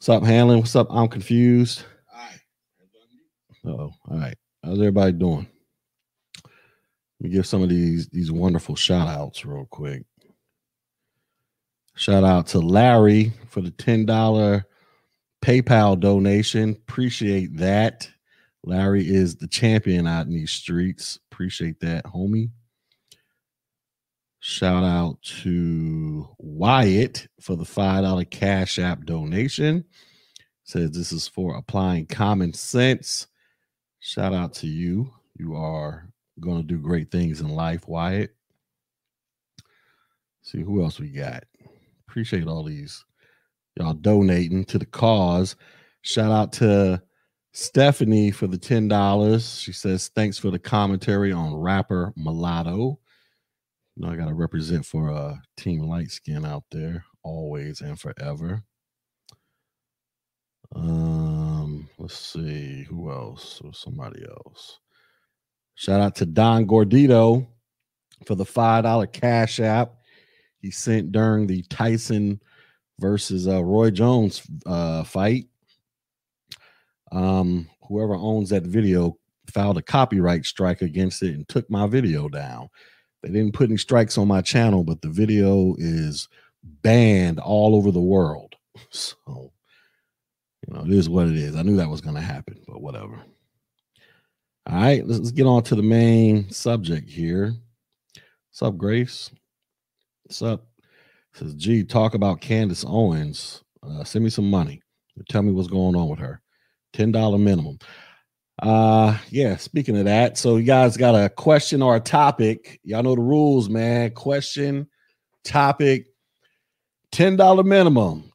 What's up, Hanlon? What's up? I'm confused. Oh, all right. How's everybody doing? Let me give some of these these wonderful shout outs real quick. Shout out to Larry for the $10 PayPal donation. Appreciate that. Larry is the champion out in these streets. Appreciate that, homie. Shout out to Wyatt for the $5 Cash App donation. Says this is for applying common sense. Shout out to you. You are going to do great things in life, Wyatt. See who else we got. Appreciate all these y'all donating to the cause. Shout out to Stephanie for the $10. She says, thanks for the commentary on rapper Mulatto. You know, I got to represent for uh, Team Light Skin out there, always and forever. Um, let's see who else or somebody else. Shout out to Don Gordito for the five dollar cash app he sent during the Tyson versus uh, Roy Jones uh, fight. Um, whoever owns that video filed a copyright strike against it and took my video down. They didn't put any strikes on my channel, but the video is banned all over the world. So, you know, it is what it is. I knew that was going to happen, but whatever. All right, let's, get on to the main subject here. What's up, Grace? What's up? says, gee, talk about Candace Owens. Uh, send me some money. Tell me what's going on with her. $10 minimum. Uh yeah, speaking of that, so you guys got a question or a topic. Y'all know the rules, man. Question, topic, $10 minimum.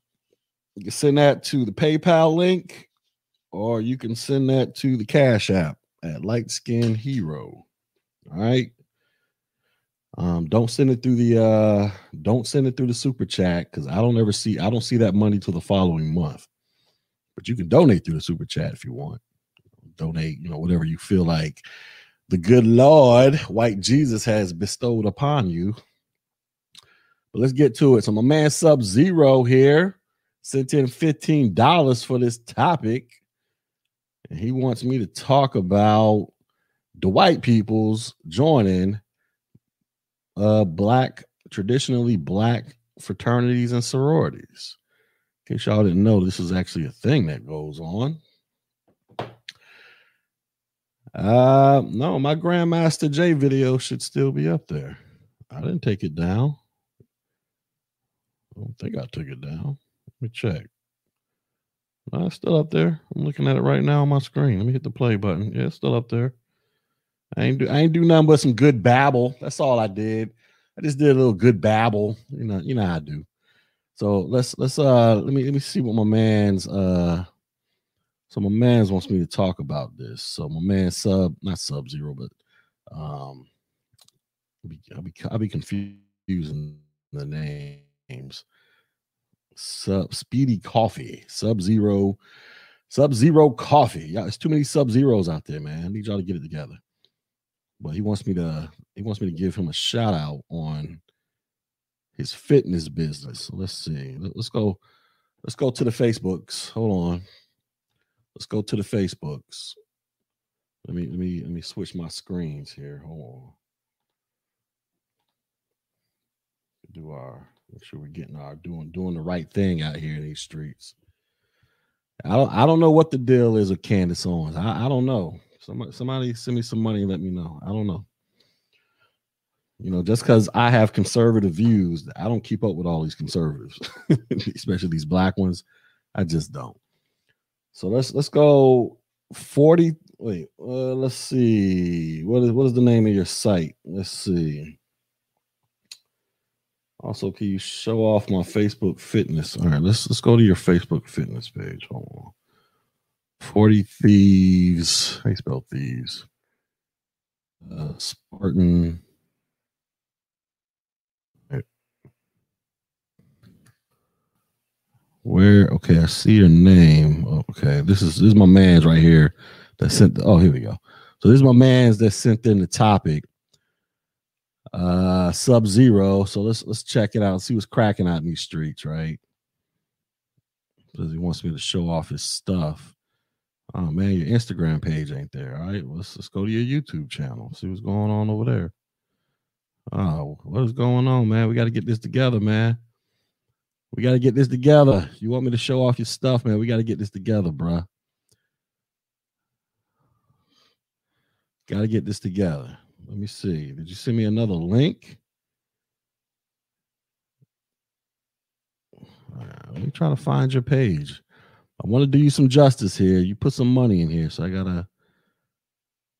You can send that to the PayPal link, or you can send that to the Cash App at Light Skin Hero. All right. Um, don't send it through the uh don't send it through the super chat because I don't ever see I don't see that money till the following month. But you can donate through the super chat if you want. Donate, you know, whatever you feel like the good Lord, white Jesus has bestowed upon you. But let's get to it. So my man Sub Zero here sent in $15 for this topic. And he wants me to talk about the white people's joining uh black traditionally black fraternities and sororities. In case y'all didn't know, this is actually a thing that goes on. Uh no, my Grandmaster Jay video should still be up there. I didn't take it down. I don't think I took it down. Let me check. No, it's still up there. I'm looking at it right now on my screen. Let me hit the play button. Yeah, it's still up there. I ain't do I ain't do nothing but some good babble. That's all I did. I just did a little good babble. You know, you know how I do. So let's let's uh let me let me see what my man's uh so my man's wants me to talk about this. So my man sub not sub zero, but um I'll be I'll be, I'll be confusing the names. Sub Speedy Coffee, Sub Zero, Sub Zero Coffee. Yeah, it's too many Sub Zeros out there, man. I need y'all to get it together but he wants me to he wants me to give him a shout out on his fitness business. So let's see. Let's go. Let's go to the Facebooks. Hold on. Let's go to the Facebooks. Let me let me let me switch my screens here. Hold on. Do our make sure we're getting our doing doing the right thing out here in these streets. I don't I don't know what the deal is with Candace Owens. I, I don't know. Somebody, somebody send me some money and let me know. I don't know. You know, just because I have conservative views, I don't keep up with all these conservatives, especially these black ones. I just don't. So let's let's go 40. Wait, uh, let's see. What is what is the name of your site? Let's see. Also, can you show off my Facebook fitness? All right, let's let's go to your Facebook fitness page. Hold on. 40 Thieves. You spell thieves? Uh, Spartan. Where? Okay, I see your name. Okay, this is this is my man's right here that sent. The, oh, here we go. So this is my man's that sent in the topic. Uh, Sub Zero. So let's let's check it out. See what's cracking out in these streets, right? Because he wants me to show off his stuff. Oh man, your Instagram page ain't there. All right, let's let's go to your YouTube channel. See what's going on over there. Oh, what is going on, man? We got to get this together, man. We got to get this together. You want me to show off your stuff, man? We got to get this together, bruh. Got to get this together. Let me see. Did you send me another link? Right, let me try to find your page. I want to do you some justice here. You put some money in here, so I gotta.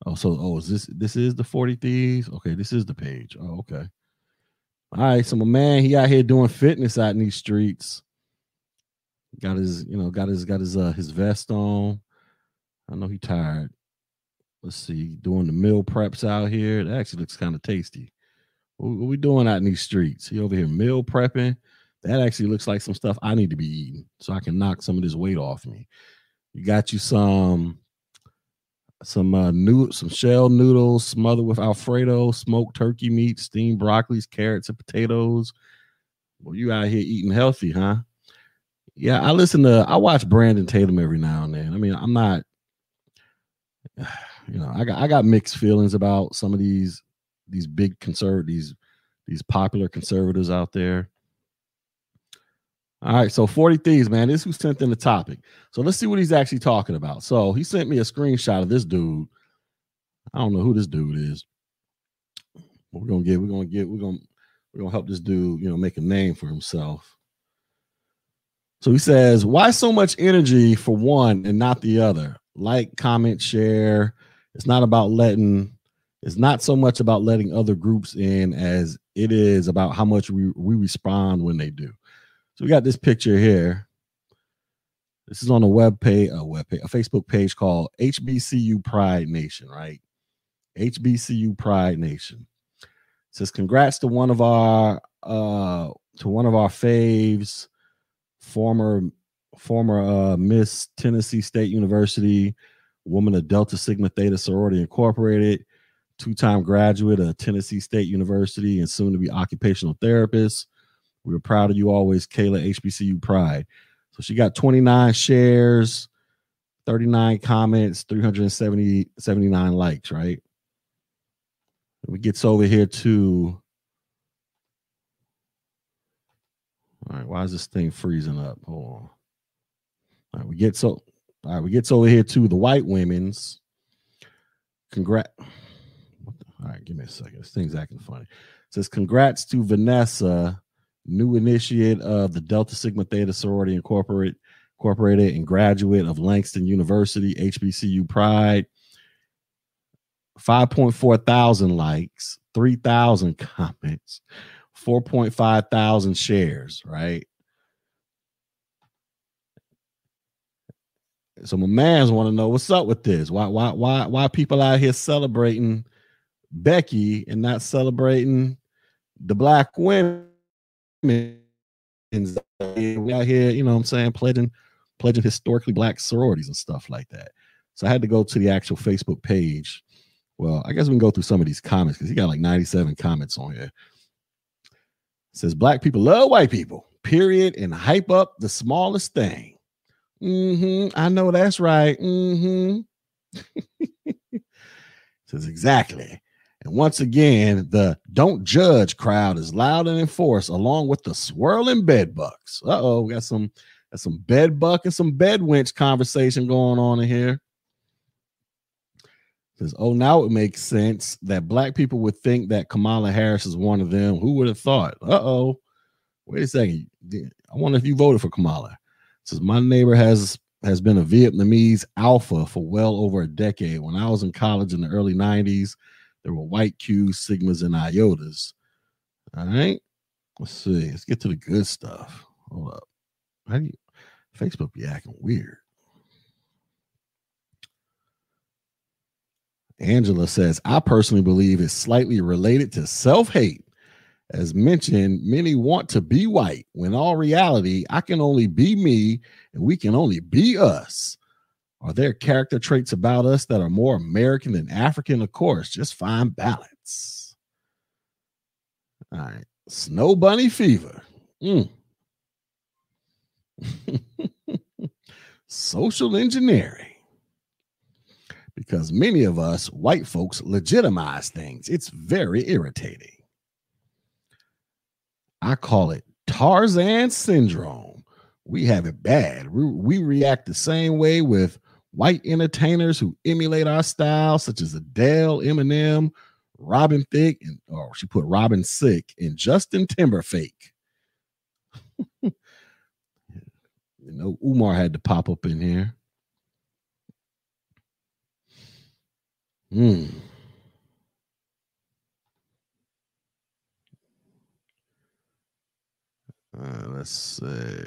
Oh, so oh, is this this is the forty thieves? Okay, this is the page. Oh, okay. All right, so my man, he out here doing fitness out in these streets. Got his, you know, got his got his uh his vest on. I know he tired. Let's see, doing the meal preps out here. That actually looks kind of tasty. What, what we doing out in these streets? He over here meal prepping that actually looks like some stuff I need to be eating so I can knock some of this weight off me. You got you some some uh new some shell noodles smothered with alfredo, smoked turkey meat, steamed broccolis, carrots, and potatoes. Well, you out here eating healthy, huh? Yeah, I listen to I watch Brandon Tatum every now and then. I mean, I'm not you know, I got I got mixed feelings about some of these these big conservatives, these these popular conservatives out there. All right, so 40 Thieves, man. This who sent in the topic. So let's see what he's actually talking about. So he sent me a screenshot of this dude. I don't know who this dude is. We're gonna get, we're gonna get, we're gonna we're gonna help this dude, you know, make a name for himself. So he says, Why so much energy for one and not the other? Like, comment, share. It's not about letting, it's not so much about letting other groups in as it is about how much we, we respond when they do. So we got this picture here. This is on a web page, a web page, a Facebook page called HBCU Pride Nation, right? HBCU Pride Nation. It says congrats to one of our uh to one of our faves, former former uh Miss Tennessee State University, woman of Delta Sigma Theta Sorority Incorporated, two-time graduate of Tennessee State University and soon to be occupational therapist we were proud of you always, Kayla HBCU Pride. So she got 29 shares, 39 comments, 370 79 likes, right? We gets over here to all right, why is this thing freezing up? Hold on. All right, we get so all right, we gets over here to the white women's. Congrats. All right, give me a second. This thing's acting funny. It says congrats to Vanessa new initiate of the Delta Sigma Theta Sorority Incorporated, Incorporated and graduate of Langston University, HBCU Pride. 5.4 thousand likes, 3,000 comments, 4.5 thousand shares, right? So my mans want to know what's up with this. Why, why, why, why people out here celebrating Becky and not celebrating the black women we out here, you know what I'm saying, pledging pledging historically black sororities and stuff like that. So I had to go to the actual Facebook page. Well, I guess we can go through some of these comments because he got like 97 comments on here. It says black people love white people, period, and hype up the smallest thing. Mm-hmm. I know that's right. Mm-hmm. says exactly. And once again, the don't judge crowd is loud and enforced, along with the swirling bed bucks. Uh oh, we got some got some bed buck and some bed winch conversation going on in here. Says, oh, now it makes sense that black people would think that Kamala Harris is one of them. Who would have thought? Uh oh. Wait a second. I wonder if you voted for Kamala. Says my neighbor has has been a Vietnamese alpha for well over a decade. When I was in college in the early 90s, there were white Q's, sigmas, and iotas. All right. Let's see. Let's get to the good stuff. Hold up. How do you Facebook be acting weird? Angela says, I personally believe it's slightly related to self hate. As mentioned, many want to be white when all reality, I can only be me and we can only be us. Are there character traits about us that are more American than African? Of course, just find balance. All right. Snow bunny fever. Mm. social engineering. Because many of us white folks legitimize things. It's very irritating. I call it Tarzan syndrome. We have it bad. We, we react the same way with white entertainers who emulate our style, such as Adele, Eminem, Robin Thicke, and or she put Robin Sick and Justin Timberfake. you know, Umar had to pop up in here. Hmm. Uh, let's see.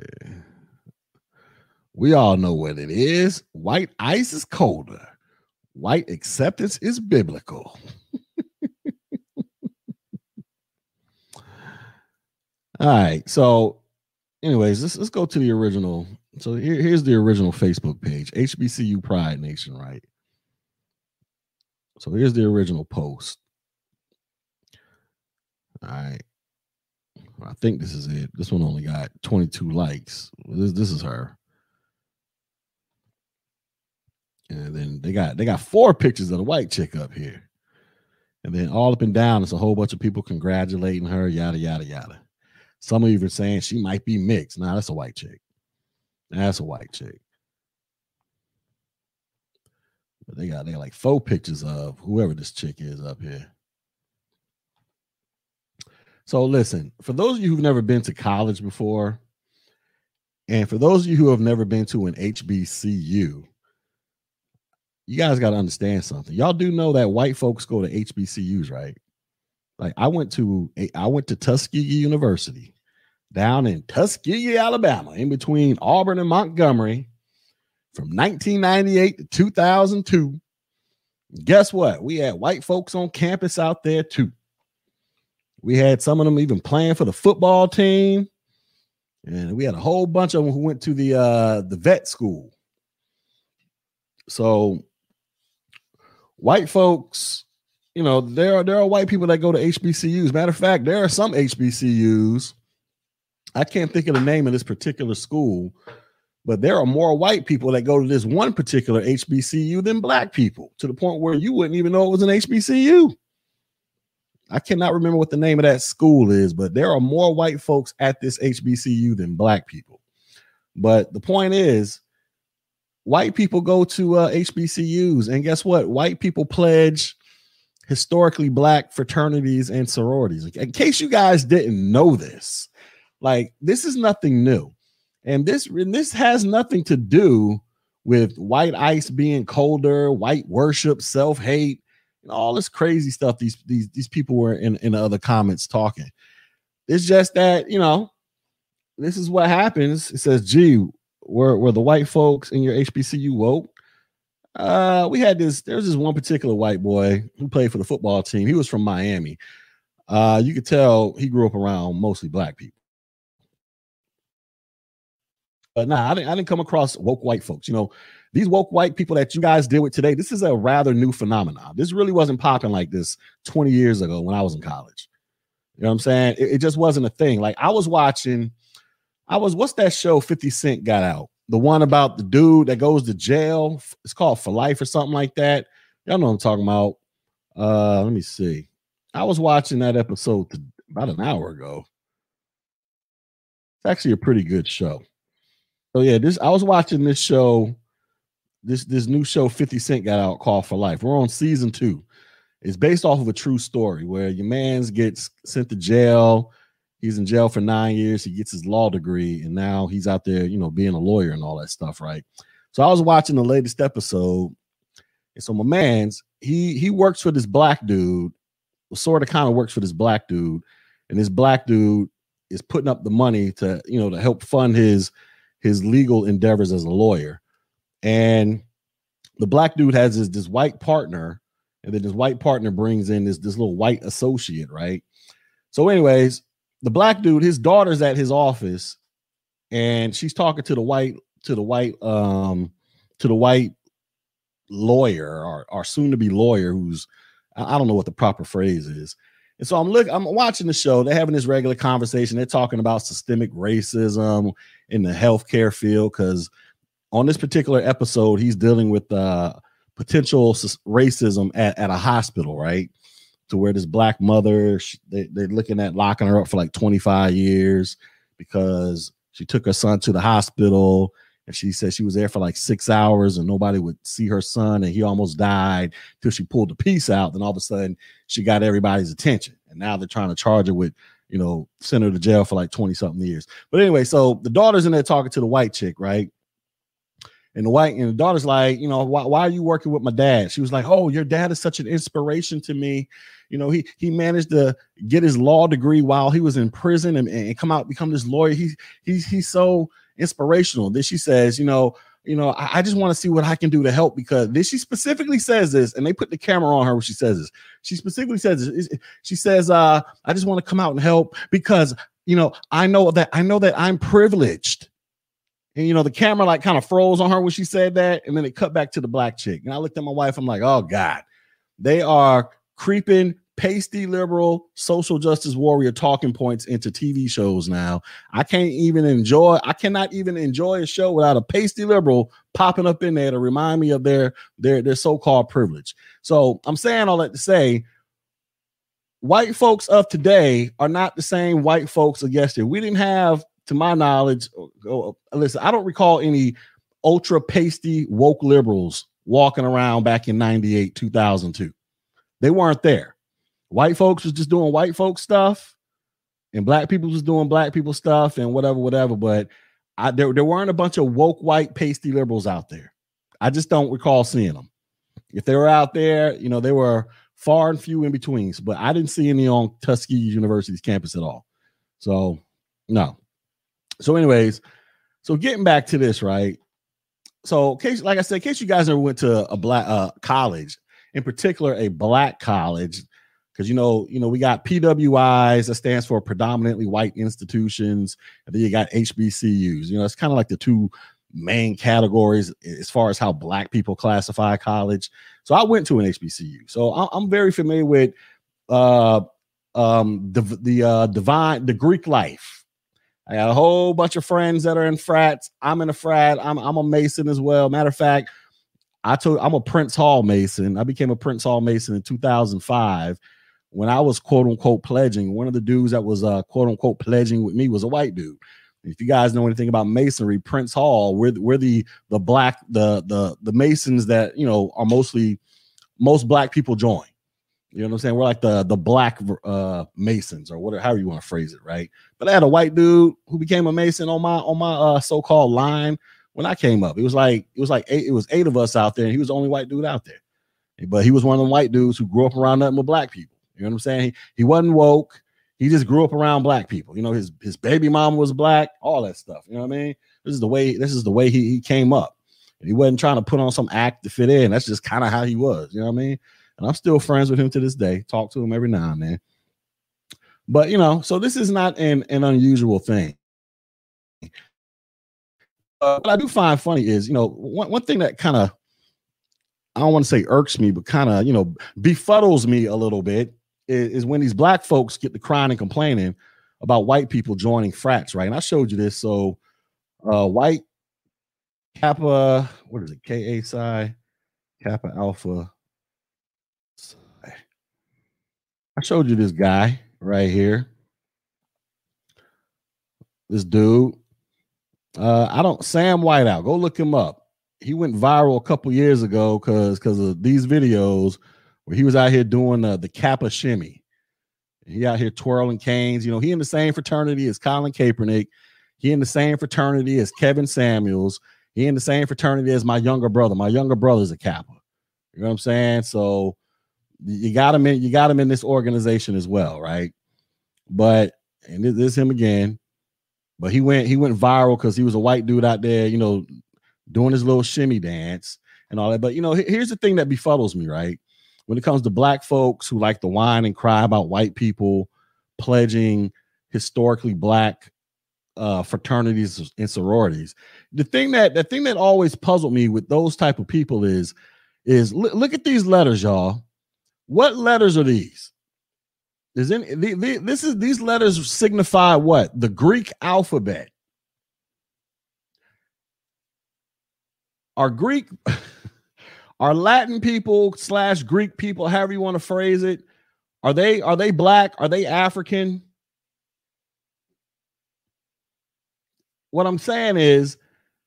We all know what it is. White ice is colder. White acceptance is biblical. All right. So, anyways, let's let's go to the original. So here, here's the original Facebook page, HBCU Pride Nation, right? So here's the original post. All right. I think this is it. This one only got 22 likes. This this is her. And then they got they got four pictures of the white chick up here. And then all up and down, it's a whole bunch of people congratulating her, yada yada yada. Some of you are saying she might be mixed. Nah, that's a white chick. That's a white chick. But they got they got like four pictures of whoever this chick is up here. So listen, for those of you who've never been to college before, and for those of you who have never been to an HBCU, you guys got to understand something. Y'all do know that white folks go to HBCUs, right? Like I went to I went to Tuskegee University down in Tuskegee, Alabama, in between Auburn and Montgomery from 1998 to 2002. Guess what? We had white folks on campus out there too. We had some of them even playing for the football team. And we had a whole bunch of them who went to the uh the vet school. So white folks, you know, there are there are white people that go to HBCUs. Matter of fact, there are some HBCUs. I can't think of the name of this particular school, but there are more white people that go to this one particular HBCU than black people to the point where you wouldn't even know it was an HBCU. I cannot remember what the name of that school is, but there are more white folks at this HBCU than black people. But the point is, white people go to uh, HBCUs, and guess what? White people pledge historically black fraternities and sororities. In case you guys didn't know this, like this is nothing new, and this and this has nothing to do with white ice being colder, white worship, self hate and all this crazy stuff these these these people were in in the other comments talking. It's just that you know, this is what happens. It says, "Gee, were were the white folks in your HBCU woke?" Uh, we had this. There was this one particular white boy who played for the football team. He was from Miami. Uh, you could tell he grew up around mostly black people. But nah, I didn't, I didn't come across woke white folks. You know, these woke white people that you guys deal with today, this is a rather new phenomenon. This really wasn't popping like this 20 years ago when I was in college. You know what I'm saying? It, it just wasn't a thing. Like I was watching, I was, what's that show 50 Cent got out? The one about the dude that goes to jail. It's called For Life or something like that. Y'all know what I'm talking about. Uh, let me see. I was watching that episode about an hour ago. It's actually a pretty good show. So yeah, this I was watching this show this this new show 50 Cent got out called For Life. We're on season two. It's based off of a true story where your man's gets sent to jail. He's in jail for nine years. He gets his law degree, and now he's out there, you know, being a lawyer and all that stuff, right? So I was watching the latest episode, and so my man's he he works for this black dude, sort of kind of works for this black dude, and this black dude is putting up the money to you know to help fund his his legal endeavors as a lawyer and the black dude has this this white partner, and then this white partner brings in this this little white associate, right? So, anyways, the black dude, his daughter's at his office, and she's talking to the white to the white um to the white lawyer or, or soon to be lawyer who's I don't know what the proper phrase is. And so I'm looking, I'm watching the show. They're having this regular conversation. They're talking about systemic racism in the healthcare field because on this particular episode, he's dealing with uh, potential racism at, at a hospital, right? To where this black mother, she, they, they're looking at locking her up for like 25 years because she took her son to the hospital and she said she was there for like six hours and nobody would see her son and he almost died till she pulled the piece out. Then all of a sudden she got everybody's attention. And now they're trying to charge her with, you know, send her to jail for like 20 something years. But anyway, so the daughter's in there talking to the white chick, right? And the white and the daughter's like, you know, why, why are you working with my dad? She was like, oh, your dad is such an inspiration to me. You know, he he managed to get his law degree while he was in prison and, and come out become this lawyer. He he's he's so inspirational. Then she says, you know, you know, I, I just want to see what I can do to help because this she specifically says this, and they put the camera on her when she says this. She specifically says this. She says, uh, I just want to come out and help because you know, I know that I know that I'm privileged. And you know, the camera like kind of froze on her when she said that, and then it cut back to the black chick. And I looked at my wife, I'm like, oh God, they are creeping pasty liberal social justice warrior talking points into TV shows now. I can't even enjoy, I cannot even enjoy a show without a pasty liberal popping up in there to remind me of their their their so-called privilege. So I'm saying all that to say white folks of today are not the same white folks of yesterday. We didn't have, to my knowledge, oh, oh, listen, I don't recall any ultra pasty woke liberals walking around back in 98, 2002. They weren't there. White folks was just doing white folks stuff, and black people was doing black people stuff, and whatever, whatever. But I, there, there weren't a bunch of woke white pasty liberals out there. I just don't recall seeing them. If they were out there, you know, they were far and few in betweens. But I didn't see any on Tuskegee University's campus at all. So no. So, anyways, so getting back to this, right? So, case like I said, in case you guys never went to a black uh, college, in particular a black college, because you know, you know, we got PWIs that stands for predominantly white institutions, and then you got HBCUs. You know, it's kind of like the two main categories as far as how black people classify college. So I went to an HBCU, so I'm very familiar with uh, um, the the uh, divine the Greek life. I got a whole bunch of friends that are in frats. I'm in a frat. I'm I'm a Mason as well. Matter of fact, I told I'm a Prince Hall Mason. I became a Prince Hall Mason in 2005 when I was quote unquote pledging, one of the dudes that was uh, quote unquote pledging with me was a white dude. If you guys know anything about masonry, Prince Hall, we're we're the the black the the the masons that you know are mostly most black people join. You know what I'm saying? We're like the the black uh masons or whatever, however you want to phrase it, right? But I had a white dude who became a mason on my on my uh so-called line when I came up. It was like it was like eight, it was eight of us out there, and he was the only white dude out there. But he was one of the white dudes who grew up around nothing but black people. You know what I'm saying? He, he wasn't woke. He just grew up around black people. You know, his his baby mom was black, all that stuff. You know what I mean? This is the way this is the way he, he came up. And he wasn't trying to put on some act to fit in. That's just kind of how he was. You know what I mean? And I'm still friends with him to this day. Talk to him every now and then. But you know, so this is not an, an unusual thing. Uh, what I do find funny is, you know, one, one thing that kind of I don't want to say irks me, but kind of, you know, befuddles me a little bit is, is, when these black folks get to crying and complaining about white people joining frats, right? And I showed you this. So, uh, white Kappa, what is it? K A Kappa Alpha. I showed you this guy right here. This dude. Uh, I don't Sam Whiteout. Go look him up. He went viral a couple years ago because because of these videos where he was out here doing uh, the Kappa shimmy. He out here twirling canes. You know, he in the same fraternity as Colin Kaepernick. He in the same fraternity as Kevin Samuels. He in the same fraternity as my younger brother. My younger brother's a Kappa. You know what I'm saying? So you got him in. You got him in this organization as well, right? But and this, this is him again. But he went he went viral because he was a white dude out there, you know, doing his little shimmy dance and all that. But you know, here's the thing that befuddles me, right? when it comes to black folks who like to whine and cry about white people pledging historically black uh, fraternities and sororities. The thing that the thing that always puzzled me with those type of people is is look, look at these letters, y'all. What letters are these? Is in the, the, this is these letters signify what? The Greek alphabet. are Greek, are Latin people slash Greek people, however you want to phrase it, are they are they black? Are they African? What I'm saying is,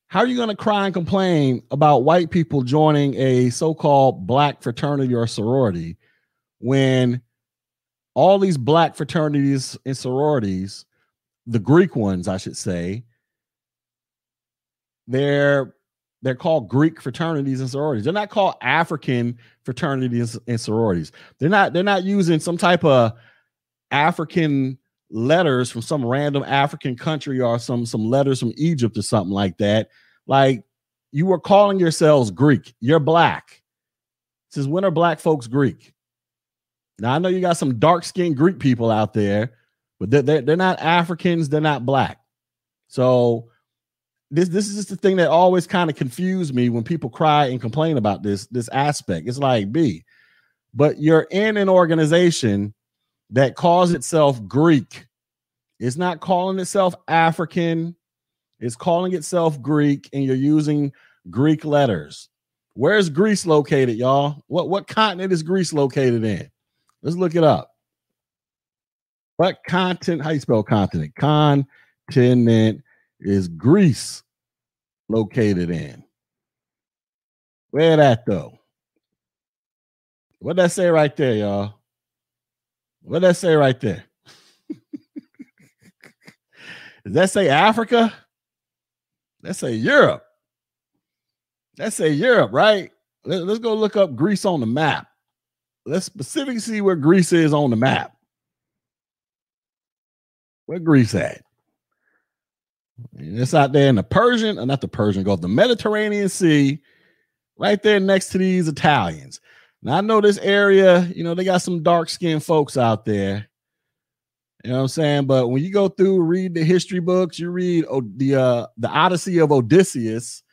how are you going to cry and complain about white people joining a so-called black fraternity or sorority when all these black fraternities and sororities, the Greek ones, I should say, they're they're called Greek fraternities and sororities. They're not called African fraternities and sororities. They're not they're not using some type of African letters from some random African country or some some letters from Egypt or something like that. Like you were calling yourselves Greek. You're black. Says when are black folks Greek? Now I know you got some dark skinned Greek people out there, but they're, they're, not Africans. They're not black. So this this is just the thing that always kind of confused me when people cry and complain about this this aspect. It's like B, but you're in an organization that calls itself Greek. It's not calling itself African. It's calling itself Greek, and you're using Greek letters. Where's Greece located, y'all? What what continent is Greece located in? Let's look it up. What continent? How you spell continent? Continent is Greece located in? Where that though? What that say right there, y'all? What that say right there? Does that say Africa? That say Europe. That say Europe, right? Let, us go look up Greece on the map. Let's specifically see where Greece is on the map. Where Greece at? And it's out there in the Persian, or uh, not the Persian Gulf, the Mediterranean Sea, right there next to these Italians. Now I know this area, you know, they got some dark skinned folks out there. You know what I'm saying? But when you go through, read the history books, you read the uh the Odyssey of Odysseus.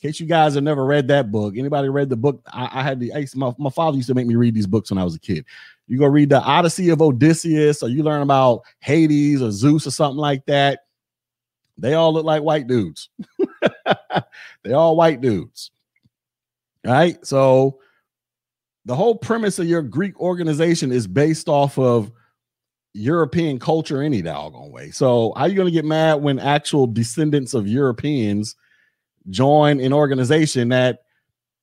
In case you guys have never read that book, anybody read the book? I, I had the I my, my father used to make me read these books when I was a kid. You go read the Odyssey of Odysseus, or you learn about Hades or Zeus or something like that. They all look like white dudes. they all white dudes. All right. So the whole premise of your Greek organization is based off of European culture any doggone way. So how are you going to get mad when actual descendants of Europeans join an organization that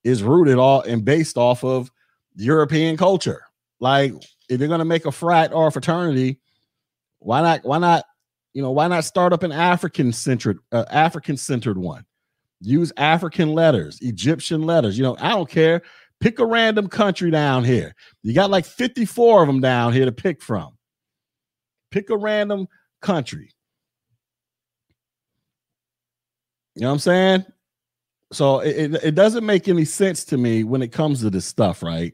is rooted all and based off of European culture? Like if you're to make a frat or a fraternity, why not why not you know, why not start up an African centered, uh, African centered one? Use African letters, Egyptian letters. You know, I don't care. Pick a random country down here. You got like 54 of them down here to pick from. Pick a random country. You know what I'm saying? So it, it, doesn't make any sense to me when it comes to this stuff, right?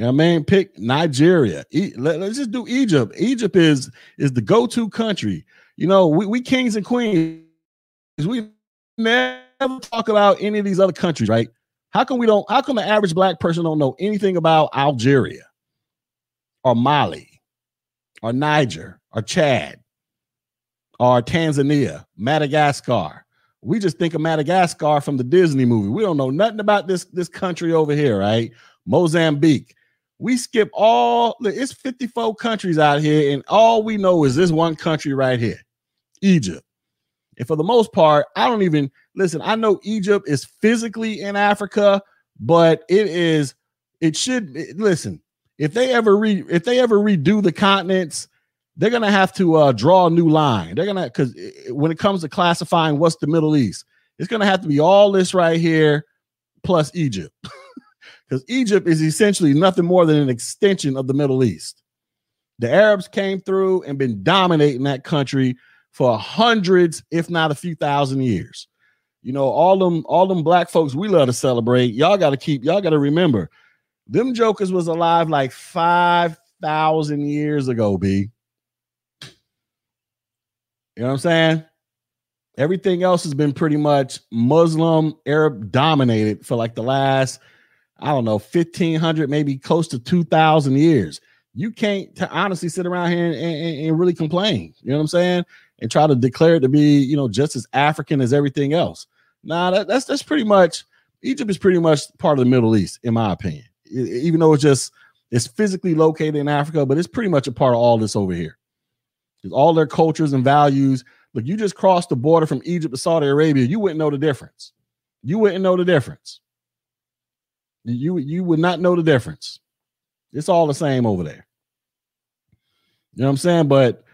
I mean, pick Nigeria. E- let, us just do Egypt. Egypt is is the go to country. You know, we, we kings and queens. We never talk about any of these other countries, right? How come we don't? How come the average black person don't know anything about Algeria, or Mali, or Niger, or Chad, or Tanzania, Madagascar? We just think of Madagascar from the Disney movie. We don't know nothing about this this country over here, right? Mozambique. We skip all it's 54 countries out here, and all we know is this one country right here, Egypt. And for the most part, I don't even listen. I know Egypt is physically in Africa, but it is, it should listen. If they ever re if they ever redo the continents, they're gonna have to uh, draw a new line. They're gonna because when it comes to classifying what's the Middle East, it's gonna have to be all this right here plus Egypt. because Egypt is essentially nothing more than an extension of the Middle East. The Arabs came through and been dominating that country for hundreds, if not a few thousand years. You know, all them, all them black folks we love to celebrate. Y'all got to keep, y'all got to remember, them jokers was alive like five thousand years ago. B. You know what I'm saying? Everything else has been pretty much Muslim, Arab dominated for like the last I don't know, 1500, maybe close to 2000 years. You can't t- honestly sit around here and, and, and, really complain. You know what I'm saying? And try to declare it to be, you know, just as African as everything else. Nah, that, that's that's pretty much Egypt is pretty much part of the Middle East, in my opinion. It, even though it's just it's physically located in Africa, but it's pretty much a part of all this over here. All their cultures and values. Look, you just crossed the border from Egypt to Saudi Arabia, you wouldn't know the difference. You wouldn't know the difference. You you would not know the difference. It's all the same over there. You know what I'm saying? But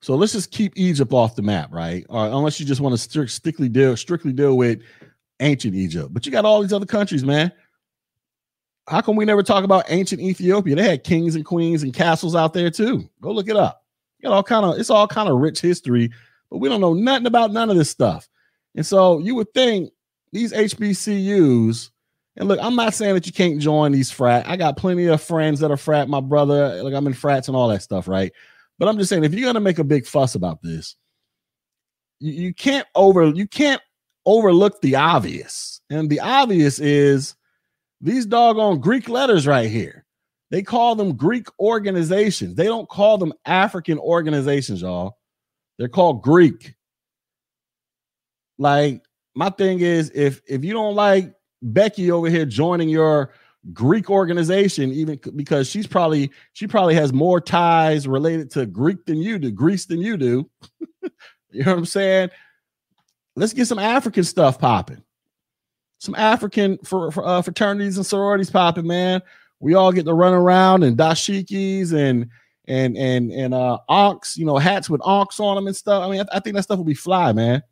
so let's just keep Egypt off the map, right? Or unless you just want to strictly deal strictly deal with ancient Egypt. But you got all these other countries, man. How come we never talk about ancient Ethiopia? They had kings and queens and castles out there too. Go look it up. You know, all kind of it's all kind of rich history, but we don't know nothing about none of this stuff. And so you would think these HBCUs, and look, I'm not saying that you can't join these frat. I got plenty of friends that are frat, my brother, like I'm in frats and all that stuff, right? But I'm just saying, if you're gonna make a big fuss about this, you, you can't over you can't overlook the obvious. And the obvious is these doggone Greek letters right here. They call them Greek organizations. They don't call them African organizations, y'all. They're called Greek. Like my thing is if if you don't like Becky over here joining your Greek organization, even because she's probably she probably has more ties related to Greek than you do, Greece than you do. you know what I'm saying? Let's get some African stuff popping. Some African for, for uh, fraternities and sororities popping, man. We all get to run around and dashikis and and and and uh ankhs, you know, hats with ankhs on them and stuff. I mean, I, I think that stuff will be fly, man.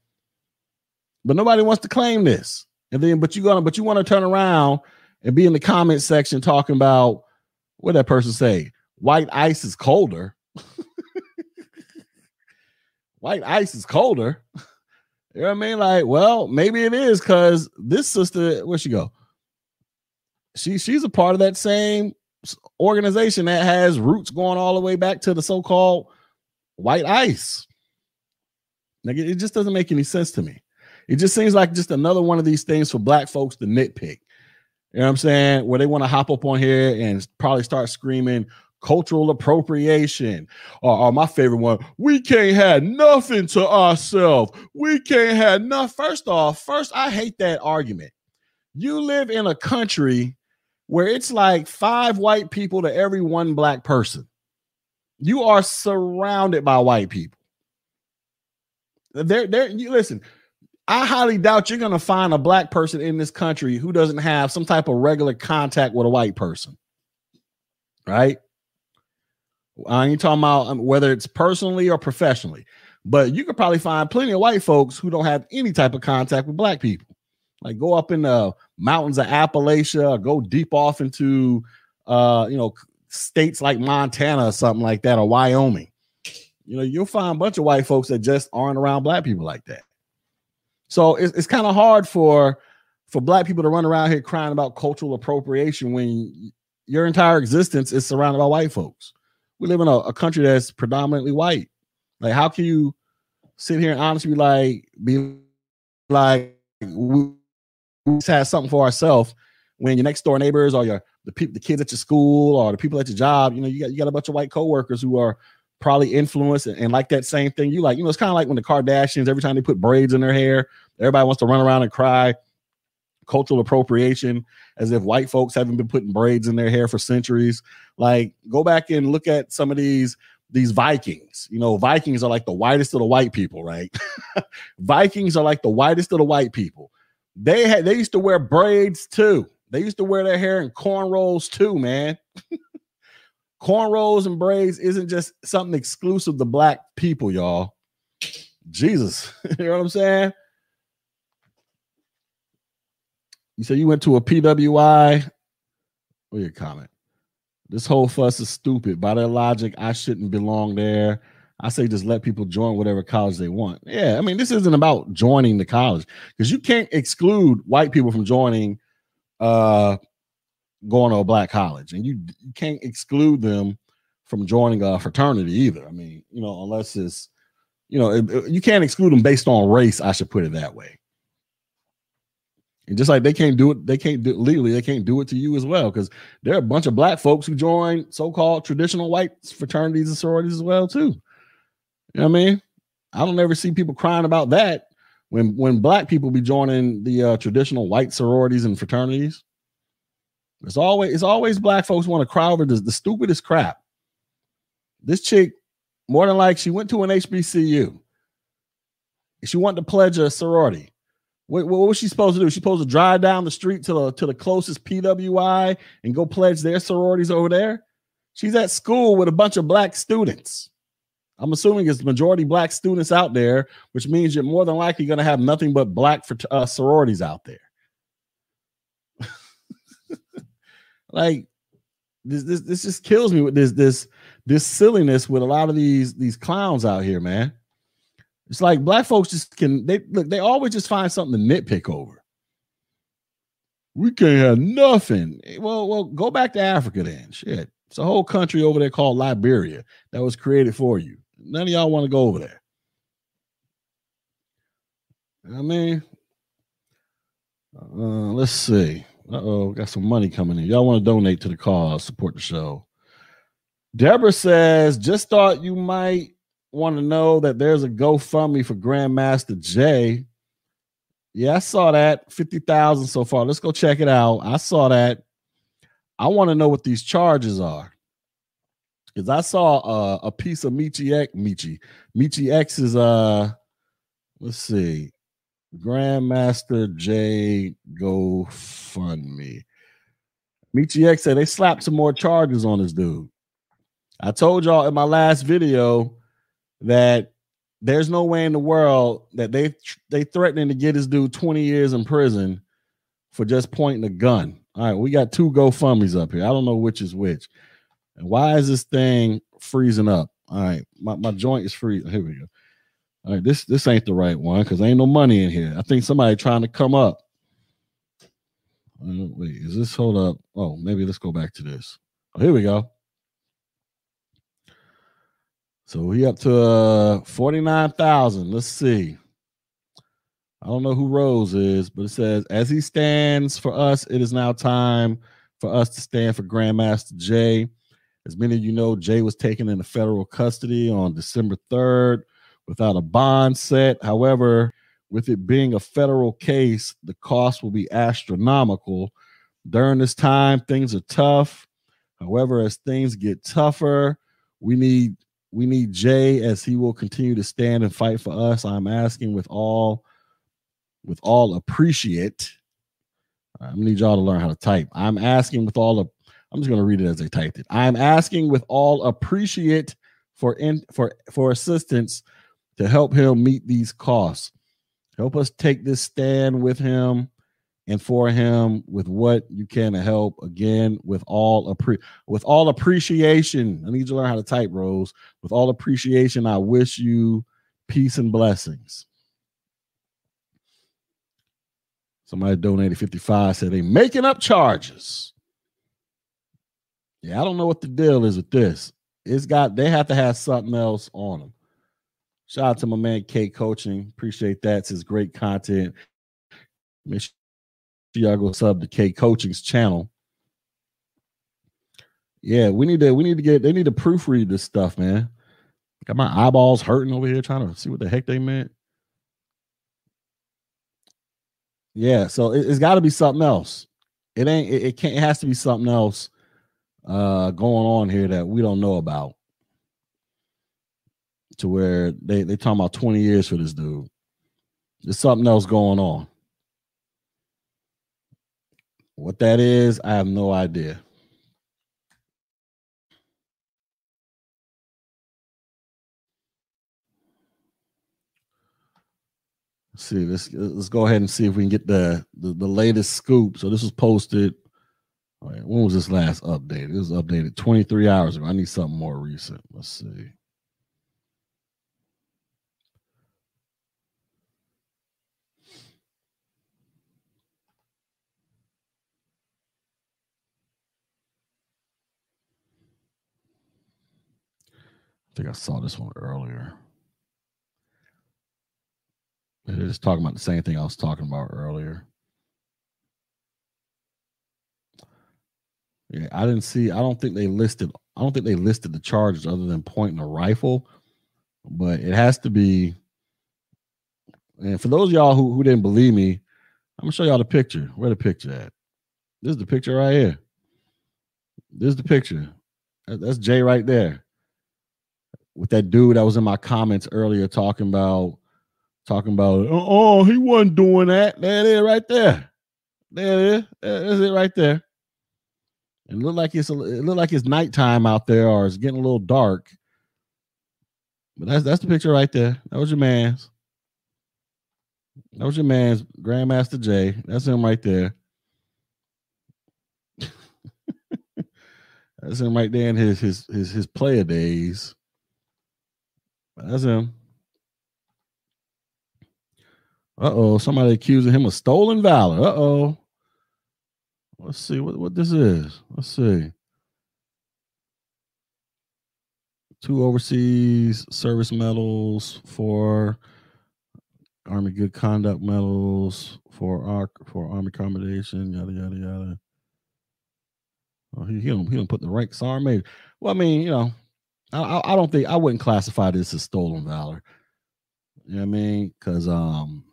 But nobody wants to claim this. And then, but you gonna, but you want to turn around and be in the comment section talking about what that person say. White ice is colder. White ice is colder. You know what I mean? Like, well, maybe it is because this sister, where she go? She she's a part of that same organization that has roots going all the way back to the so-called white ice. Like it, it just doesn't make any sense to me. It just seems like just another one of these things for black folks to nitpick. You know what I'm saying? Where they want to hop up on here and probably start screaming, cultural appropriation. Or, or, my favorite one, we can't have nothing to ourselves. We can't have nothing. First off, first, I hate that argument. You live in a country where it's like five white people to every one black person. You are surrounded by white people. There, there, you listen. I highly doubt you're gonna find a black person in this country who doesn't have some type of regular contact with a white person. Right? I ain't talking about um, whether it's personally or professionally, but you could probably find plenty of white folks who don't have any type of contact with black people. Like go up in the mountains of Appalachia, go deep off into uh, you know, states like Montana or something like that, or Wyoming. You know, you'll find a bunch of white folks that just aren't around black people like that. So it's, it's kind of hard for for black people to run around here crying about cultural appropriation when your entire existence is surrounded by white folks we live in a, a country that's predominantly white. Like, how can you sit here and honestly be like, be like, we just have something for ourselves when your next door neighbors or your the people, the kids at your school or the people at your job, you know, you got you got a bunch of white coworkers who are probably influenced and, and like that same thing you like. You know, it's kind of like when the Kardashians, every time they put braids in their hair, everybody wants to run around and cry cultural appropriation as if white folks haven't been putting braids in their hair for centuries. Like, go back and look at some of these these Vikings. You know, Vikings are like the whitest of the white people, right? Vikings are like the whitest of the white people. They had they used to wear braids too. They used to wear their hair in cornrows too, man. cornrows and braids isn't just something exclusive to black people, y'all. Jesus, you know what I'm saying? You said you went to a PWI. What your comment? This whole fuss is stupid. By their logic, I shouldn't belong there. I say just let people join whatever college they want. Yeah, I mean, this isn't about joining the college because you can't exclude white people from joining uh going to a black college, and you, you can't exclude them from joining a fraternity either. I mean, you know, unless it's you know, it, it, you can't exclude them based on race. I should put it that way. And just like they can't do it, they can't do legally, they can't do it to you as well. Because there are a bunch of black folks who join so-called traditional white fraternities and sororities as well, too. You know what I mean? I don't ever see people crying about that. when when black people be joining the uh, traditional white sororities and fraternities, it's always it's always black folks want to cry over the, the stupidest crap. This chick, more than like, she went to an HBCU. She wanted to pledge a sorority. What, what was she supposed to do? She supposed to drive down the street to the to the closest PWI and go pledge their sororities over there. She's at school with a bunch of black students. I'm assuming it's majority black students out there, which means you're more than likely going to have nothing but black for uh, sororities out there. like this, this, this just kills me with this, this, this silliness with a lot of these, these clowns out here, man. It's like black folks just can they look, they always just find something to nitpick over. We can't have nothing. Well, well, go back to Africa then. Shit. It's a whole country over there called Liberia that was created for you. None of y'all want to go over there. I mean, uh, let's see. Uh oh, got some money coming in. Y'all want to donate to the cause, support the show. Deborah says, just thought you might want to know that there's a GoFundMe for Grandmaster Jay. Yeah, I saw that 50,000 so far. Let's go check it out. I saw that. I want to know what these charges are because I saw a piece of Michi X, Michi, Michi X's. Uh, let's see, Grandmaster Jay GoFundMe. Michi X said they slapped some more charges on this dude. I told y'all in my last video that there's no way in the world that they they threatening to get this dude 20 years in prison for just pointing a gun. All right, we got two GoFundMe's up here. I don't know which is which. And why is this thing freezing up? All right, my, my joint is freezing. Here we go. All right, this this ain't the right one because ain't no money in here. I think somebody trying to come up. Uh, wait, is this hold up? Oh, maybe let's go back to this. Oh, here we go. So we up to uh, 49,000. Let's see. I don't know who Rose is, but it says, as he stands for us, it is now time for us to stand for Grandmaster Jay. As many of you know, Jay was taken into federal custody on December 3rd without a bond set. However, with it being a federal case, the cost will be astronomical. During this time, things are tough. However, as things get tougher, we need we need Jay as he will continue to stand and fight for us. I'm asking with all with all appreciate. I need y'all to learn how to type. I'm asking with all I'm just going to read it as they typed it. I'm asking with all appreciate for in, for for assistance to help him meet these costs. Help us take this stand with him and for him with what you can to help. Again, with all appre- with all appreciation. I need you to learn how to type, Rose. With all appreciation, I wish you peace and blessings. Somebody donated 55 said they making up charges. Yeah, I don't know what the deal is with this. It's got they have to have something else on them. Shout out to my man K Coaching. Appreciate that. It's his great content. Make sure y'all go sub to K Coaching's channel. Yeah, we need to we need to get they need to proofread this stuff, man. Got my eyeballs hurting over here trying to see what the heck they meant. Yeah, so it, has got to be something else. It ain't. It, it can't. It has to be something else uh, going on here that we don't know about. To where they they talking about 20 years for this dude. There's something else going on. What that is, I have no idea. Let's see, let's let's go ahead and see if we can get the, the, the latest scoop. So this was posted Right, when was this last update? It was updated 23 hours ago. I need something more recent. Let's see. I think I saw this one earlier. It is talking about the same thing I was talking about earlier. Yeah, I didn't see. I don't think they listed. I don't think they listed the charges other than pointing a rifle, but it has to be. And for those y'all who, who didn't believe me, I'm gonna show y'all the picture. Where the picture at? This is the picture right here. This is the picture. That's Jay right there. With that dude that was in my comments earlier talking about talking about oh he wasn't doing that. There it is right there. There it is. There's it right there. It looked like it's a, it looked like it's nighttime out there or it's getting a little dark. But that's that's the picture right there. That was your man's. That was your man's Grandmaster Jay. That's him right there. that's him right there in his his his his player days. That's him. Uh oh, somebody accusing him of stolen valor. Uh oh. Let's see what, what this is. Let's see. Two overseas service medals for Army Good Conduct medals for our for Army accommodation, yada yada yada. Oh, he he don't he don't put the rank sergeant Well, I mean, you know, I I don't think I wouldn't classify this as stolen valor. You know what I mean? Because um,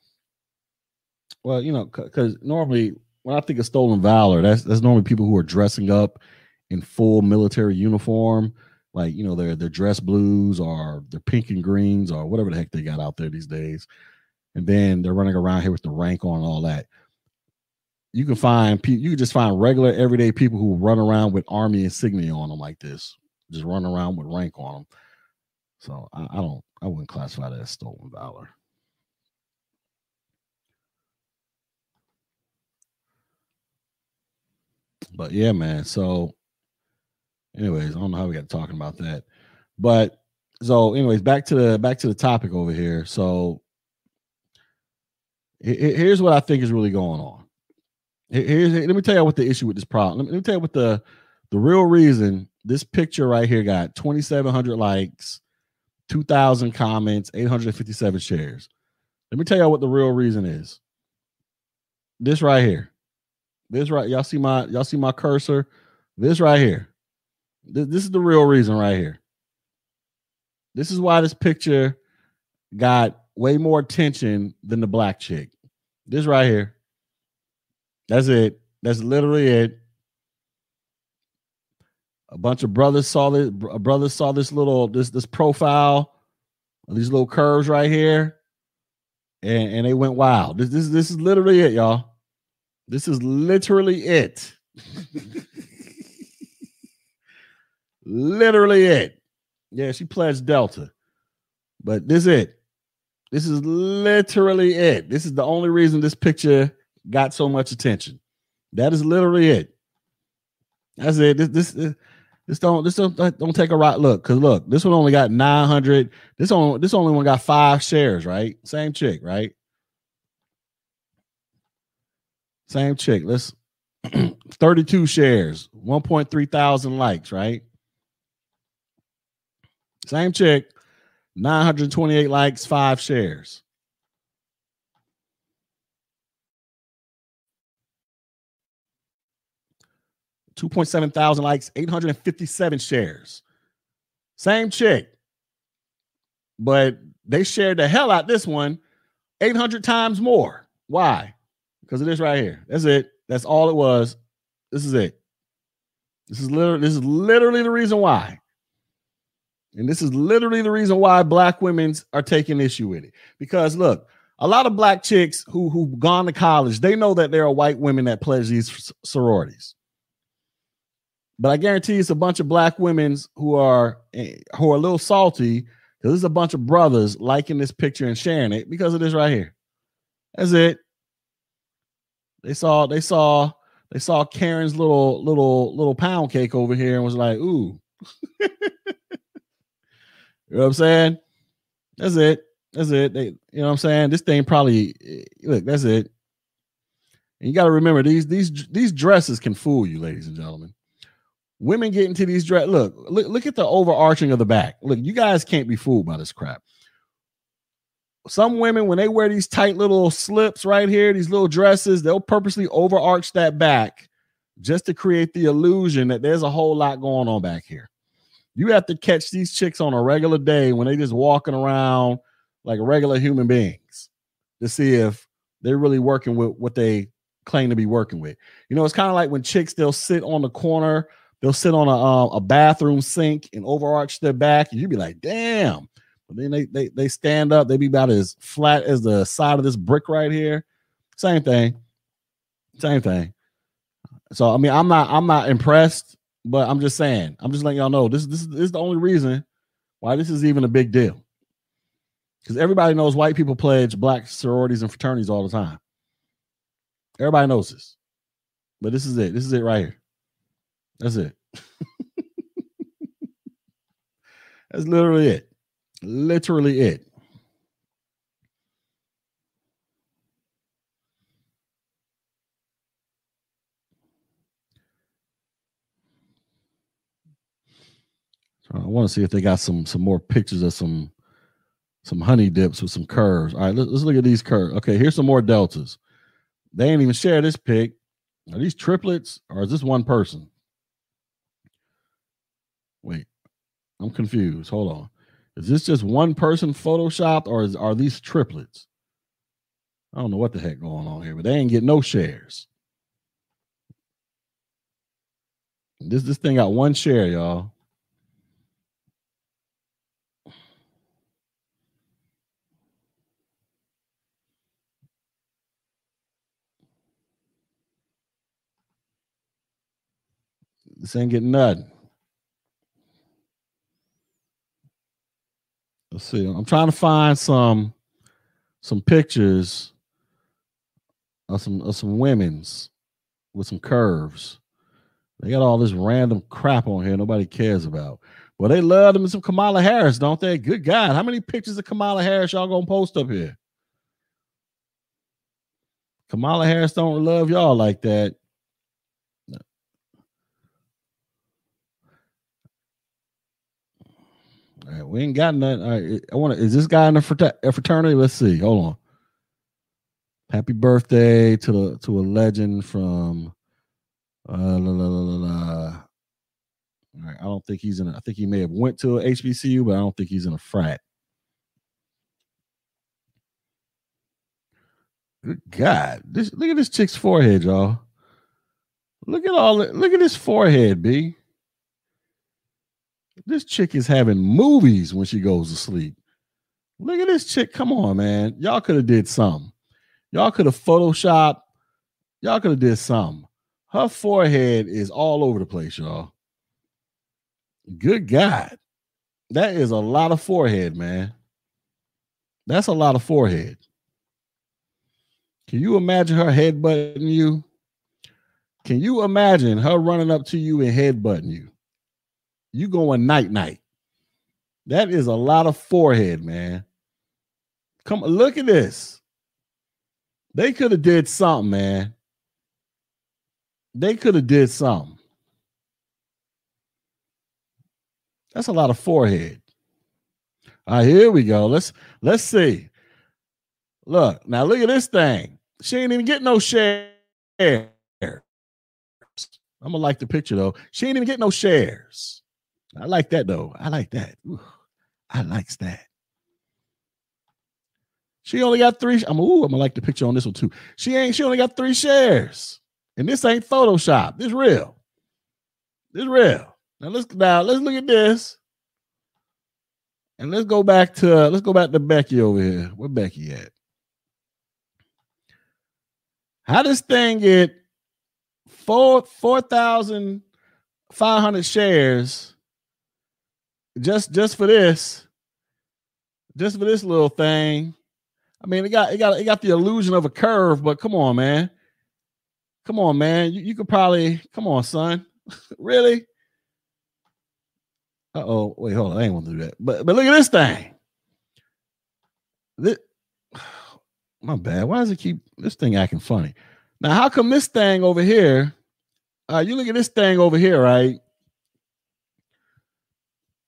well, you know, because normally when I think of stolen valor, that's that's normally people who are dressing up in full military uniform, like you know their their dress blues or their pink and greens or whatever the heck they got out there these days, and then they're running around here with the rank on and all that. You can find you can just find regular everyday people who run around with army insignia on them like this, just run around with rank on them. So I, I don't, I wouldn't classify that as stolen valor. But yeah, man. So, anyways, I don't know how we got talking about that, but so, anyways, back to the back to the topic over here. So, here's what I think is really going on. Here's let me tell you what the issue with this problem. Let me, let me tell you what the the real reason this picture right here got 2,700 likes, 2,000 comments, 857 shares. Let me tell you what the real reason is. This right here. This right, y'all see my y'all see my cursor. This right here. This, this is the real reason right here. This is why this picture got way more attention than the black chick. This right here. That's it. That's literally it. A bunch of brothers saw this. Brothers saw this little this this profile, these little curves right here, and and they went wild. This this this is literally it, y'all. This is literally it. literally it. Yeah, she pledged Delta. But this is it. This is literally it. This is the only reason this picture got so much attention. That is literally it. That's it. This this this don't this don't don't take a right look because look, this one only got nine hundred. This only this only one got five shares, right? Same chick, right? Same chick. Let's 32 shares, 1.3 thousand likes, right? Same chick, 928 likes, five shares. Two point seven thousand likes, eight hundred and fifty-seven shares. Same chick, but they shared the hell out this one, eight hundred times more. Why? Because of this right here. That's it. That's all it was. This is it. This is literally this is literally the reason why. And this is literally the reason why black women are taking issue with it. Because look, a lot of black chicks who who've gone to college, they know that there are white women that pledge these sororities. But I guarantee it's a bunch of black women who are eh, who are a little salty because there's a bunch of brothers liking this picture and sharing it because of this right here. That's it. They saw they saw they saw Karen's little little little pound cake over here and was like, ooh. you know what I'm saying? That's it. That's it. They, you know what I'm saying? This thing probably eh, look, that's it. And you got to remember these these these dresses can fool you, ladies and gentlemen. Women get into these dress. Look, look, look at the overarching of the back. Look, you guys can't be fooled by this crap some women when they wear these tight little slips right here, these little dresses, they'll purposely overarch that back just to create the illusion that there's a whole lot going on back here. You have to catch these chicks on a regular day when they just walking around like regular human beings. to see if they're really working with what they claim to be working with. You know, it's kind of like when chicks they'll sit on the corner, they'll sit on a uh, a bathroom sink and overarch their back, and you'd be like, "Damn!" But then they they they stand up, they be about as flat as the side of this brick right here. Same thing, same thing. So I mean, I'm not I'm not impressed, but I'm just saying, I'm just letting y'all know this this, this is the only reason why this is even a big deal. Because everybody knows white people pledge black sororities and fraternities all the time. Everybody knows this. But this is it. This is it right here. That's it. That's literally it. Literally it. I want to see if they got some some more pictures of some some honey dips with some curves. All right, let's, let's look at these curves. Okay, here's some more deltas. They ain't even share this pic. Are these triplets or is this one person? Wait, I'm confused. Hold on. Is this just one person photoshopped or is, are these triplets? I don't know what the heck going on here, but they ain't get no shares. This this thing got one share, y'all. This ain't getting nothing. Let's see. I'm trying to find some some pictures of some of some women's with some curves. They got all this random crap on here nobody cares about. Well, they love them some Kamala Harris, don't they? Good God. How many pictures of Kamala Harris y'all gonna post up here? Kamala Harris don't love y'all like that. We ain't got nothing. All right, I want to. Is this guy in a fraternity? Let's see. Hold on. Happy birthday to the to a legend from. Uh, la, la, la, All right, I don't think he's in. A, I think he may have went to a HBCU, but I don't think he's in a frat. Good God, this look at this chick's forehead, y'all. Look at all. Look at his forehead, B. This chick is having movies when she goes to sleep. Look at this chick. Come on, man. Y'all could have did something. Y'all could have photoshopped. Y'all could have did something. Her forehead is all over the place, y'all. Good God. That is a lot of forehead, man. That's a lot of forehead. Can you imagine her headbutting you? Can you imagine her running up to you and headbutting you? You going night night. That is a lot of forehead, man. Come look at this. They could have did something, man. They could have did something. That's a lot of forehead. All right, here we go. Let's let's see. Look, now look at this thing. She ain't even getting no shares. I'm gonna like the picture though. She ain't even getting no shares. I like that though. I like that. Ooh, I likes that. She only got three. I'm ooh, I'm gonna like the picture on this one too. She ain't. She only got three shares, and this ain't Photoshop. This real. This real. Now let's now let's look at this, and let's go back to let's go back to Becky over here. Where Becky at? How this thing get four four thousand five hundred shares? Just just for this, just for this little thing. I mean, it got it got it got the illusion of a curve, but come on, man. Come on, man. You, you could probably come on, son. really? Uh oh. Wait, hold on. I ain't want to do that. But but look at this thing. This, my bad. Why does it keep this thing acting funny? Now, how come this thing over here? Uh, you look at this thing over here, right?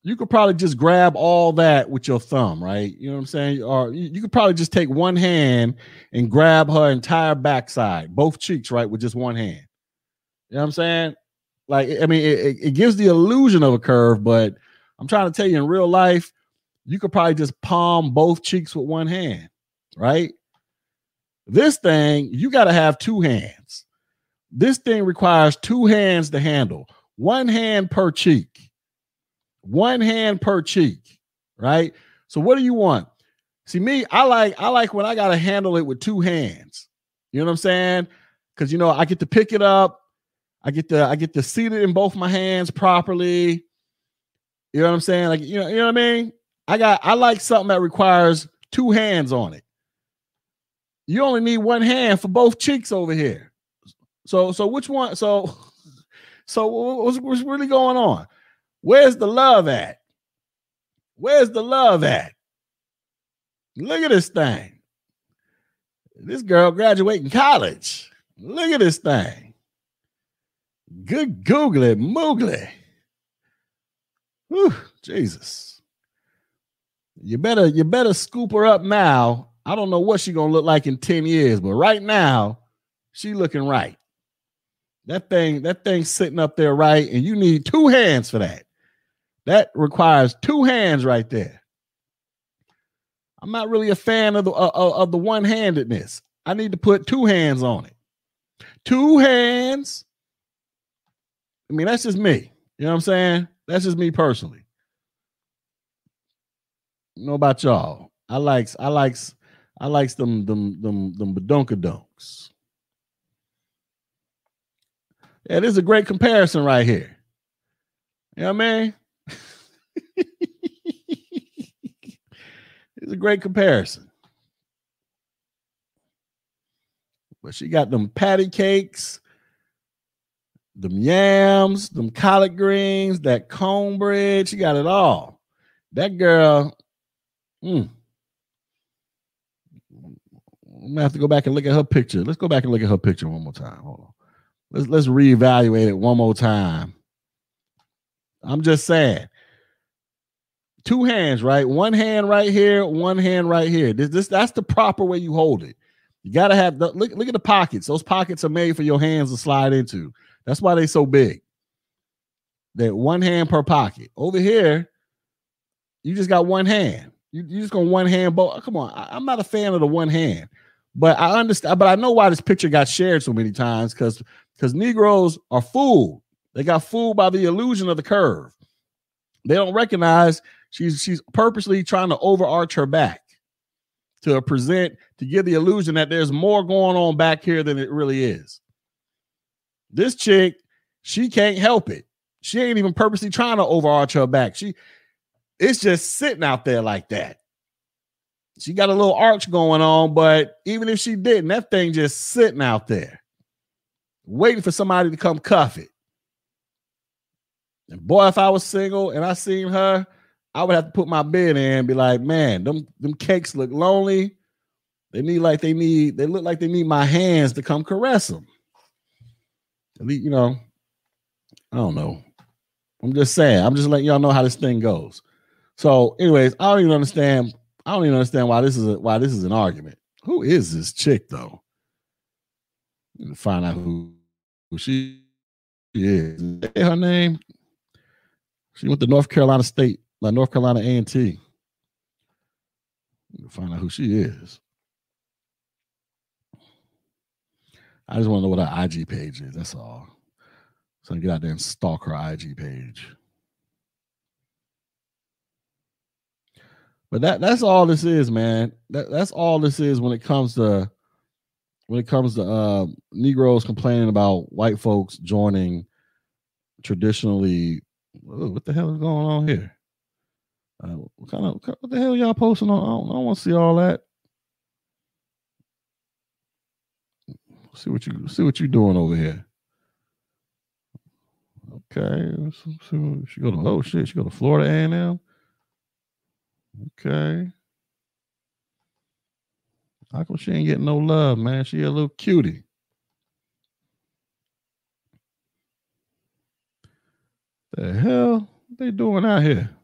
You could probably just grab all that with your thumb, right? You know what I'm saying? Or you, could probably just take one hand and grab her entire backside, both cheeks, right, with just one hand. You know what I'm saying? Like, I mean, it, it gives the illusion of a curve, but I'm trying to tell you in real life, you could probably just palm both cheeks with one hand, right? This thing, you got to have two hands. This thing requires two hands to handle, one hand per cheek, one hand per cheek, right? So what do you want? See me, I like I like when I got to handle it with two hands. You know what I'm saying? Cuz you know, I get to pick it up, I get to I get to seat it in both my hands properly. You know what I'm saying? Like you know, you know what I mean? I got I like something that requires two hands on it. You only need one hand for both cheeks over here. So so which one? So so what's, what's really going on? Where's the love at? Where's the love at? Look at this thing. This girl graduating college. Look at this thing. Good googly moogly. Whew, Jesus. You better you better scoop her up now. I don't know what she's gonna look like in 10 years, but right now, she looking right. That thing, that thing's sitting up there right, and you need two hands for that. That requires two hands right there. I'm not really a fan of the uh, uh of the one-handedness. I need to put two hands on it. Two hands. I mean, that's just me. You know what I'm saying? That's just me personally. know about y'all. I likes I likes I likes them them them them badunkadunks. Yeah, this is a great comparison right here. You know what I mean? It's a great comparison. But she got them patty cakes, them yams, them collard greens, that cornbread. She got it all. That girl, mm, I'm gonna have to go back and look at her picture. Let's go back and look at her picture one more time. Hold on. Let's let's reevaluate it one more time. I'm just saying. Two hands, right? One hand right here, one hand right here. This, this that's the proper way you hold it. You gotta have the look. Look at the pockets. Those pockets are made for your hands to slide into. That's why they're so big. That one hand per pocket. Over here, you just got one hand. You, you just going one hand both. Come on, I, I'm not a fan of the one hand. But I understand, but I know why this picture got shared so many times because because Negroes are fooled. They got fooled by the illusion of the curve. They don't recognize she's she's purposely trying to overarch her back to present to give the illusion that there's more going on back here than it really is. This chick, she can't help it. She ain't even purposely trying to overarch her back. She it's just sitting out there like that. She got a little arch going on, but even if she didn't, that thing just sitting out there, waiting for somebody to come cuff it. And boy, if I was single and I seen her, I would have to put my bed in and be like, man, them, them cakes look lonely. They need like they need, they look like they need my hands to come caress them. At least, you know, I don't know. I'm just saying, I'm just letting y'all know how this thing goes. So, anyways, I don't even understand I don't even understand why this is a, why this is an argument. Who is this chick though? Find out who, who she is. is her name? She went to North Carolina State, like North Carolina A and T. Find out who she is. I just want to know what her IG page is. That's all. So I get out there and stalk her IG page. But that that's all this is, man. That that's all this is when it comes to when it comes to uh, Negroes complaining about white folks joining traditionally. what the hell is going on here? Uh, what kind of what the hell y'all posting on? I don't, don't want to see all that. See what you see what you doing over here. Okay, so, so she go to oh shit, she go to Florida A and M. Okay. How come she ain't getting no love, man? She a little cutie. The hell they doing out here?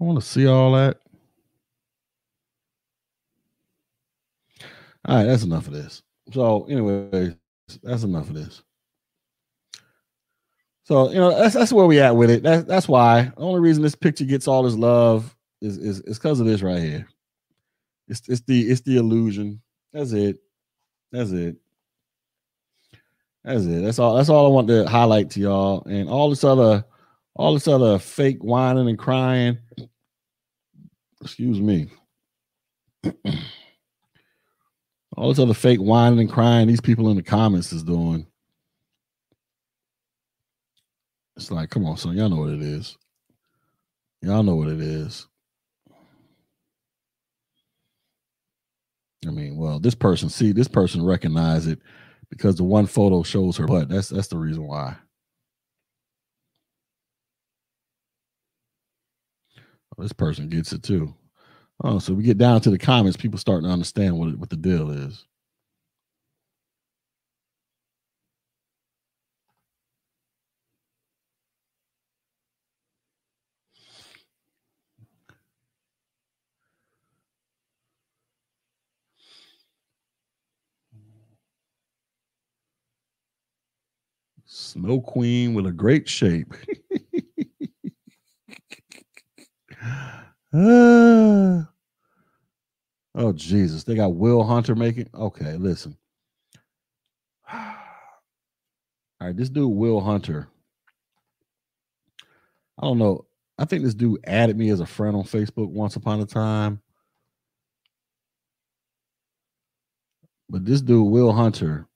I want to see all that. All right, that's enough of this. So, anyway, that's enough of this. So you know that's that's where we at with it. That's that's why the only reason this picture gets all this love is is is because of this right here. It's it's the it's the illusion. That's it. That's it. That's it. That's all. That's all I want to highlight to y'all. And all this other, all this other fake whining and crying. Excuse me. all this other fake whining and crying. These people in the comments is doing. It's like, come on, son. Y'all know what it is. Y'all know what it is. I mean, well, this person see this person recognize it because the one photo shows her butt. That's that's the reason why. This person gets it too. Oh, so we get down to the comments, people starting to understand what what the deal is. Snow Queen with a great shape. oh Jesus, they got Will Hunter making. Okay, listen. All right, this dude Will Hunter. I don't know. I think this dude added me as a friend on Facebook once upon a time. But this dude Will Hunter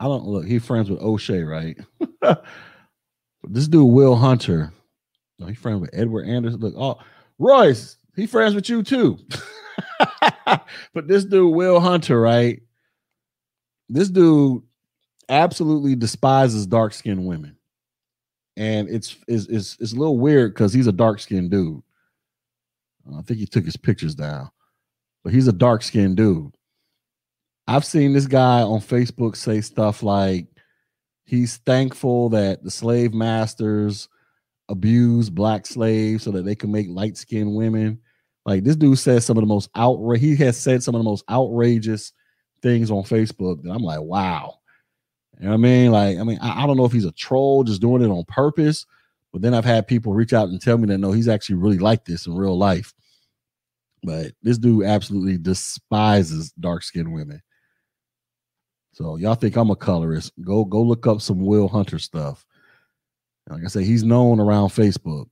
I don't look. He friends with O'Shea, right? this dude Will Hunter. No, he friends with Edward Anderson. Look, oh Royce, he friends with you too. but this dude Will Hunter, right? This dude absolutely despises dark skinned women, and it's it's it's, it's a little weird because he's a dark skinned dude. Uh, I think he took his pictures down, but he's a dark skinned dude. I've seen this guy on Facebook say stuff like he's thankful that the slave masters abuse black slaves so that they can make light skinned women. Like this dude says some of the most outrage. He has said some of the most outrageous things on Facebook that I'm like, wow. You know what I mean? Like, I mean, I, I don't know if he's a troll just doing it on purpose, but then I've had people reach out and tell me that no, he's actually really like this in real life. But this dude absolutely despises dark skinned women. So y'all think I'm a colorist? Go go look up some Will Hunter stuff. Like I say, he's known around Facebook.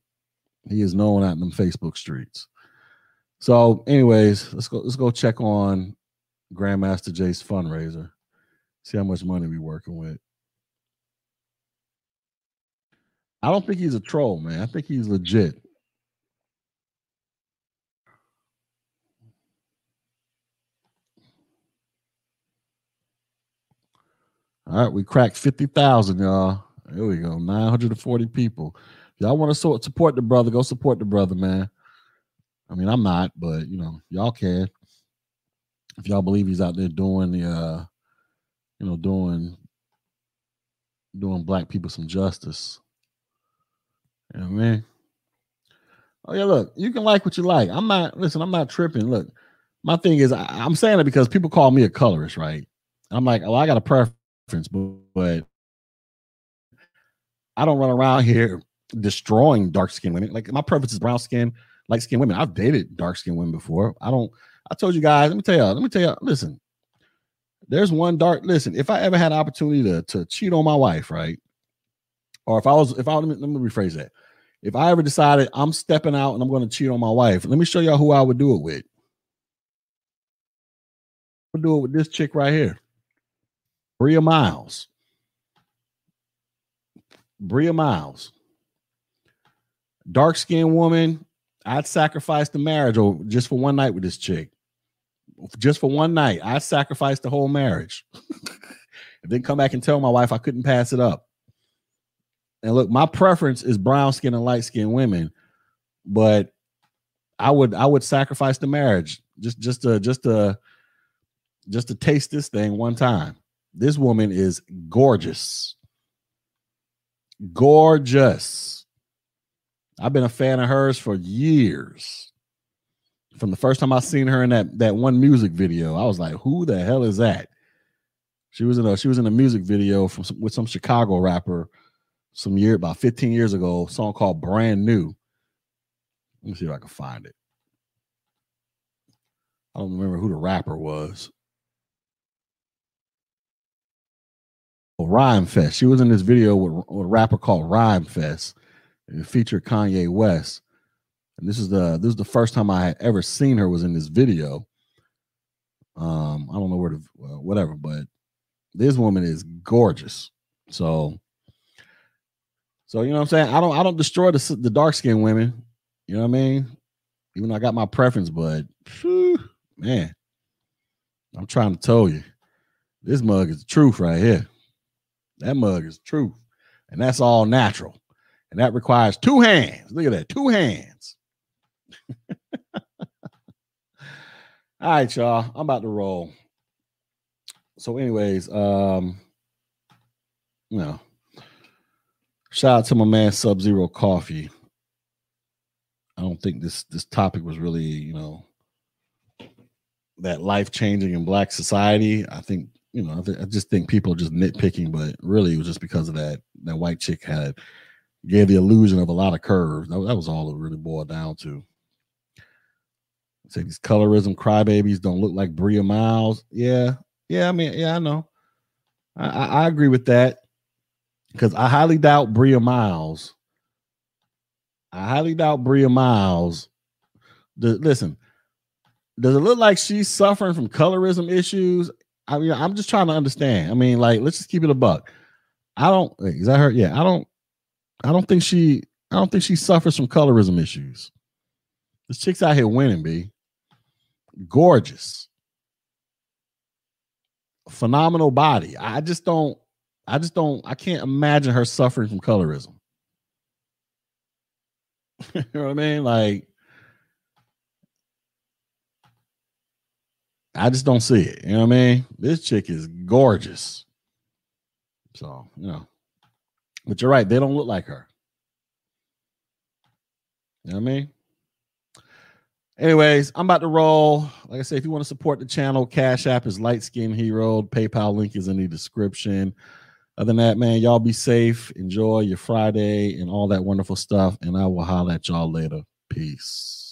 He is known out in them Facebook streets. So, anyways, let's go. Let's go check on Grandmaster Jay's fundraiser. See how much money we working with. I don't think he's a troll, man. I think he's legit. All right, we cracked 50,000, y'all. There we go. 940 people. Y'all want to support the brother, go support the brother, man. I mean, I'm not, but you know, y'all can. If y'all believe he's out there doing the uh, you know, doing doing black people some justice. You know what I mean? Oh yeah, look, you can like what you like. I'm not listen, I'm not tripping. Look, my thing is I, am saying it because people call me a colorist, right? I'm like, well, I got a preference but, but I don't run around here destroying dark skinned women. Like my preference is brown skin, light skinned women. I've dated dark skinned women before. I don't. I told you guys. Let me tell you. Let me tell you. Listen, there's one dark. Listen, if I ever had an opportunity to to cheat on my wife, right, or if I was, if I let me, let me rephrase that. If I ever decided I'm stepping out and I'm going to cheat on my wife, let me show y'all who I would do it with. I'll do it with this chick right here. Bria Miles. Bria Miles. Dark skinned woman. I'd sacrifice the marriage or just for one night with this chick. Just for one night. I'd sacrifice the whole marriage. and then come back and tell my wife I couldn't pass it up. And look, my preference is brown skin and light skinned women, but I would I would sacrifice the marriage just just to just to just to taste this thing one time. This woman is gorgeous. Gorgeous. I've been a fan of hers for years. From the first time I seen her in that that one music video, I was like, "Who the hell is that?" She was in a she was in a music video from some, with some Chicago rapper some year about 15 years ago, song called Brand New. Let me see if I can find it. I don't remember who the rapper was. Oh, Rhymefest. She was in this video with, with a rapper called Rhymefest. It featured Kanye West. And this is the this is the first time I had ever seen her was in this video. Um, I don't know where to whatever, but this woman is gorgeous. So, so you know what I'm saying. I don't I don't destroy the the dark skinned women. You know what I mean? Even though I got my preference, but whew, man, I'm trying to tell you, this mug is the truth right here. That mug is truth, and that's all natural, and that requires two hands. Look at that, two hands. all right, y'all. I'm about to roll. So, anyways, um, you know, shout out to my man Sub Zero Coffee. I don't think this this topic was really, you know, that life changing in black society. I think, you know, I, th- I, just think people are just nitpicking, but really it was just because of that that white chick had gave the illusion of a lot of curves. That, that was all it really boiled down to. Say these colorism crybabies don't look like Bria Miles. Yeah, yeah. I mean, yeah, I know. I, I, I agree with that because I highly doubt Bria Miles. I highly doubt Bria Miles. The, listen, does it look like she's suffering from colorism issues? I mean, I'm just trying to understand. I mean, like, let's just keep it a buck. I don't. Is that her? Yeah, I don't. I don't think she. I don't think she suffers from colorism issues. This chick's out here winning, b. Gorgeous, phenomenal body. I just don't. I just don't. I can't imagine her suffering from colorism. you know what I mean? Like, I just don't see it. You know what I mean? This chick is gorgeous. So, you know, but you're right. They don't look like her. You know what I mean? Anyways, I'm about to roll. Like I say, if you want to support the channel, Cash App is Light Skin Hero. PayPal link is in the description. Other than that, man, y'all be safe. Enjoy your Friday and all that wonderful stuff. And I will holler at y'all later. Peace.